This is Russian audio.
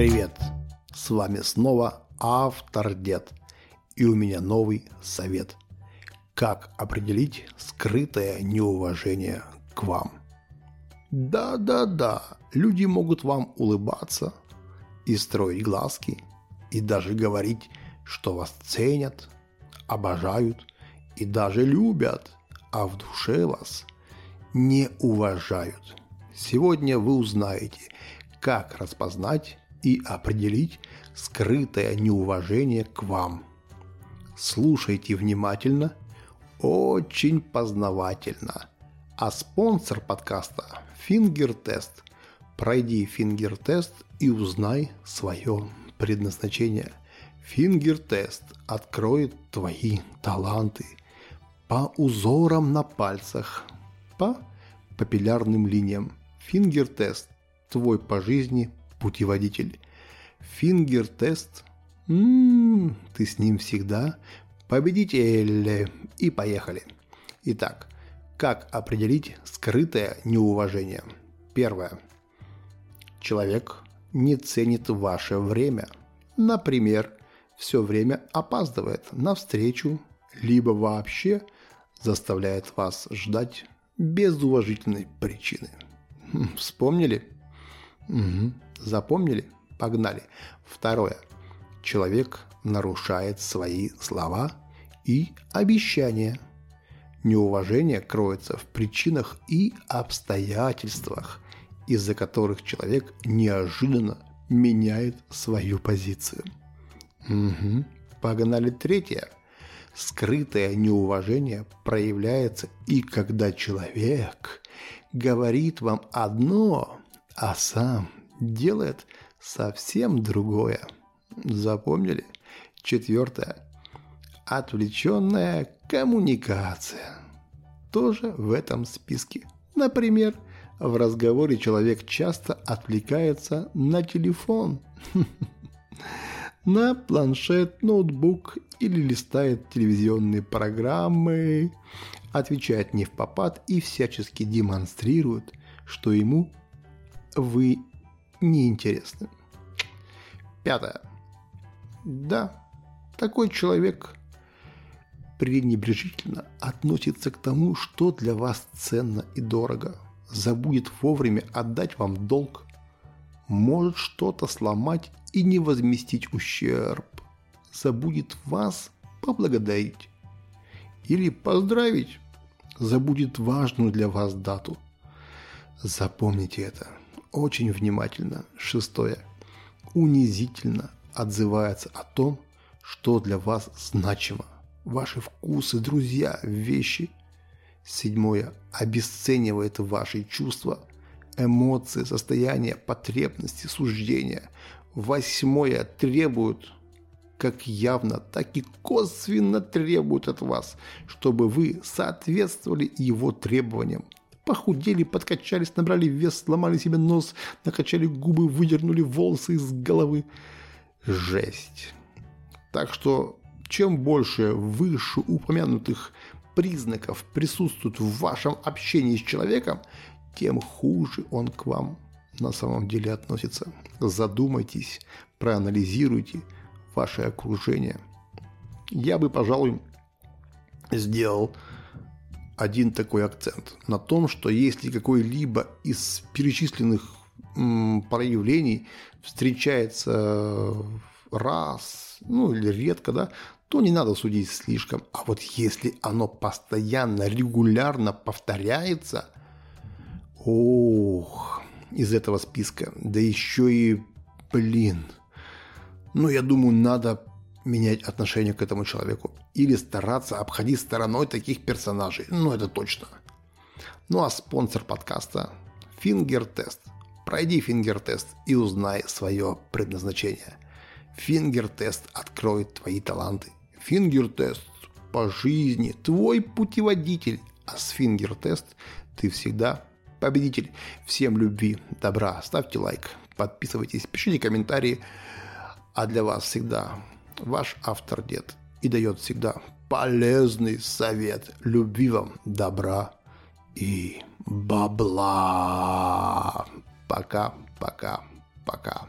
Привет! С вами снова автор Дед. И у меня новый совет. Как определить скрытое неуважение к вам? Да-да-да, люди могут вам улыбаться и строить глазки, и даже говорить, что вас ценят, обожают и даже любят, а в душе вас не уважают. Сегодня вы узнаете, как распознать и определить скрытое неуважение к вам. Слушайте внимательно, очень познавательно. А спонсор подкаста – Фингер-тест. Пройди Фингер-тест и узнай свое предназначение. Фингер-тест откроет твои таланты по узорам на пальцах, по папиллярным линиям. Фингер-тест – твой по жизни путеводитель. Фингер-тест. М-м, ты с ним всегда победитель. И поехали. Итак, как определить скрытое неуважение? Первое. Человек не ценит ваше время. Например, все время опаздывает на встречу, либо вообще заставляет вас ждать без уважительной причины. Хм, вспомнили? Угу. Запомнили? Погнали. Второе. Человек нарушает свои слова и обещания. Неуважение кроется в причинах и обстоятельствах, из-за которых человек неожиданно меняет свою позицию. Угу. Погнали третье. Скрытое неуважение проявляется и когда человек говорит вам одно, а сам делает совсем другое. Запомнили? Четвертое. Отвлеченная коммуникация. Тоже в этом списке. Например, в разговоре человек часто отвлекается на телефон, на планшет, ноутбук или листает телевизионные программы, отвечает не в попад и всячески демонстрирует, что ему вы неинтересны. Пятое. Да, такой человек пренебрежительно относится к тому, что для вас ценно и дорого, забудет вовремя отдать вам долг, может что-то сломать и не возместить ущерб, забудет вас поблагодарить или поздравить, забудет важную для вас дату. Запомните это очень внимательно. Шестое. Унизительно отзывается о том, что для вас значимо. Ваши вкусы, друзья, вещи. Седьмое. Обесценивает ваши чувства, эмоции, состояние, потребности, суждения. Восьмое. Требует как явно, так и косвенно требует от вас, чтобы вы соответствовали его требованиям похудели, подкачались, набрали вес, сломали себе нос, накачали губы, выдернули волосы из головы. Жесть. Так что чем больше вышеупомянутых признаков присутствует в вашем общении с человеком, тем хуже он к вам на самом деле относится. Задумайтесь, проанализируйте ваше окружение. Я бы, пожалуй, сделал один такой акцент на том, что если какой-либо из перечисленных проявлений встречается раз, ну или редко, да, то не надо судить слишком. А вот если оно постоянно, регулярно повторяется, ох, из этого списка, да еще и, блин, ну я думаю, надо менять отношение к этому человеку или стараться обходить стороной таких персонажей. Ну, это точно. Ну, а спонсор подкаста – Фингер-тест. Пройди Фингер-тест и узнай свое предназначение. Фингер-тест откроет твои таланты. Фингер-тест по жизни – твой путеводитель. А с Фингер-тест ты всегда победитель. Всем любви, добра. Ставьте лайк, подписывайтесь, пишите комментарии. А для вас всегда ваш автор дед и дает всегда полезный совет. Любви вам, добра и бабла. Пока, пока, пока.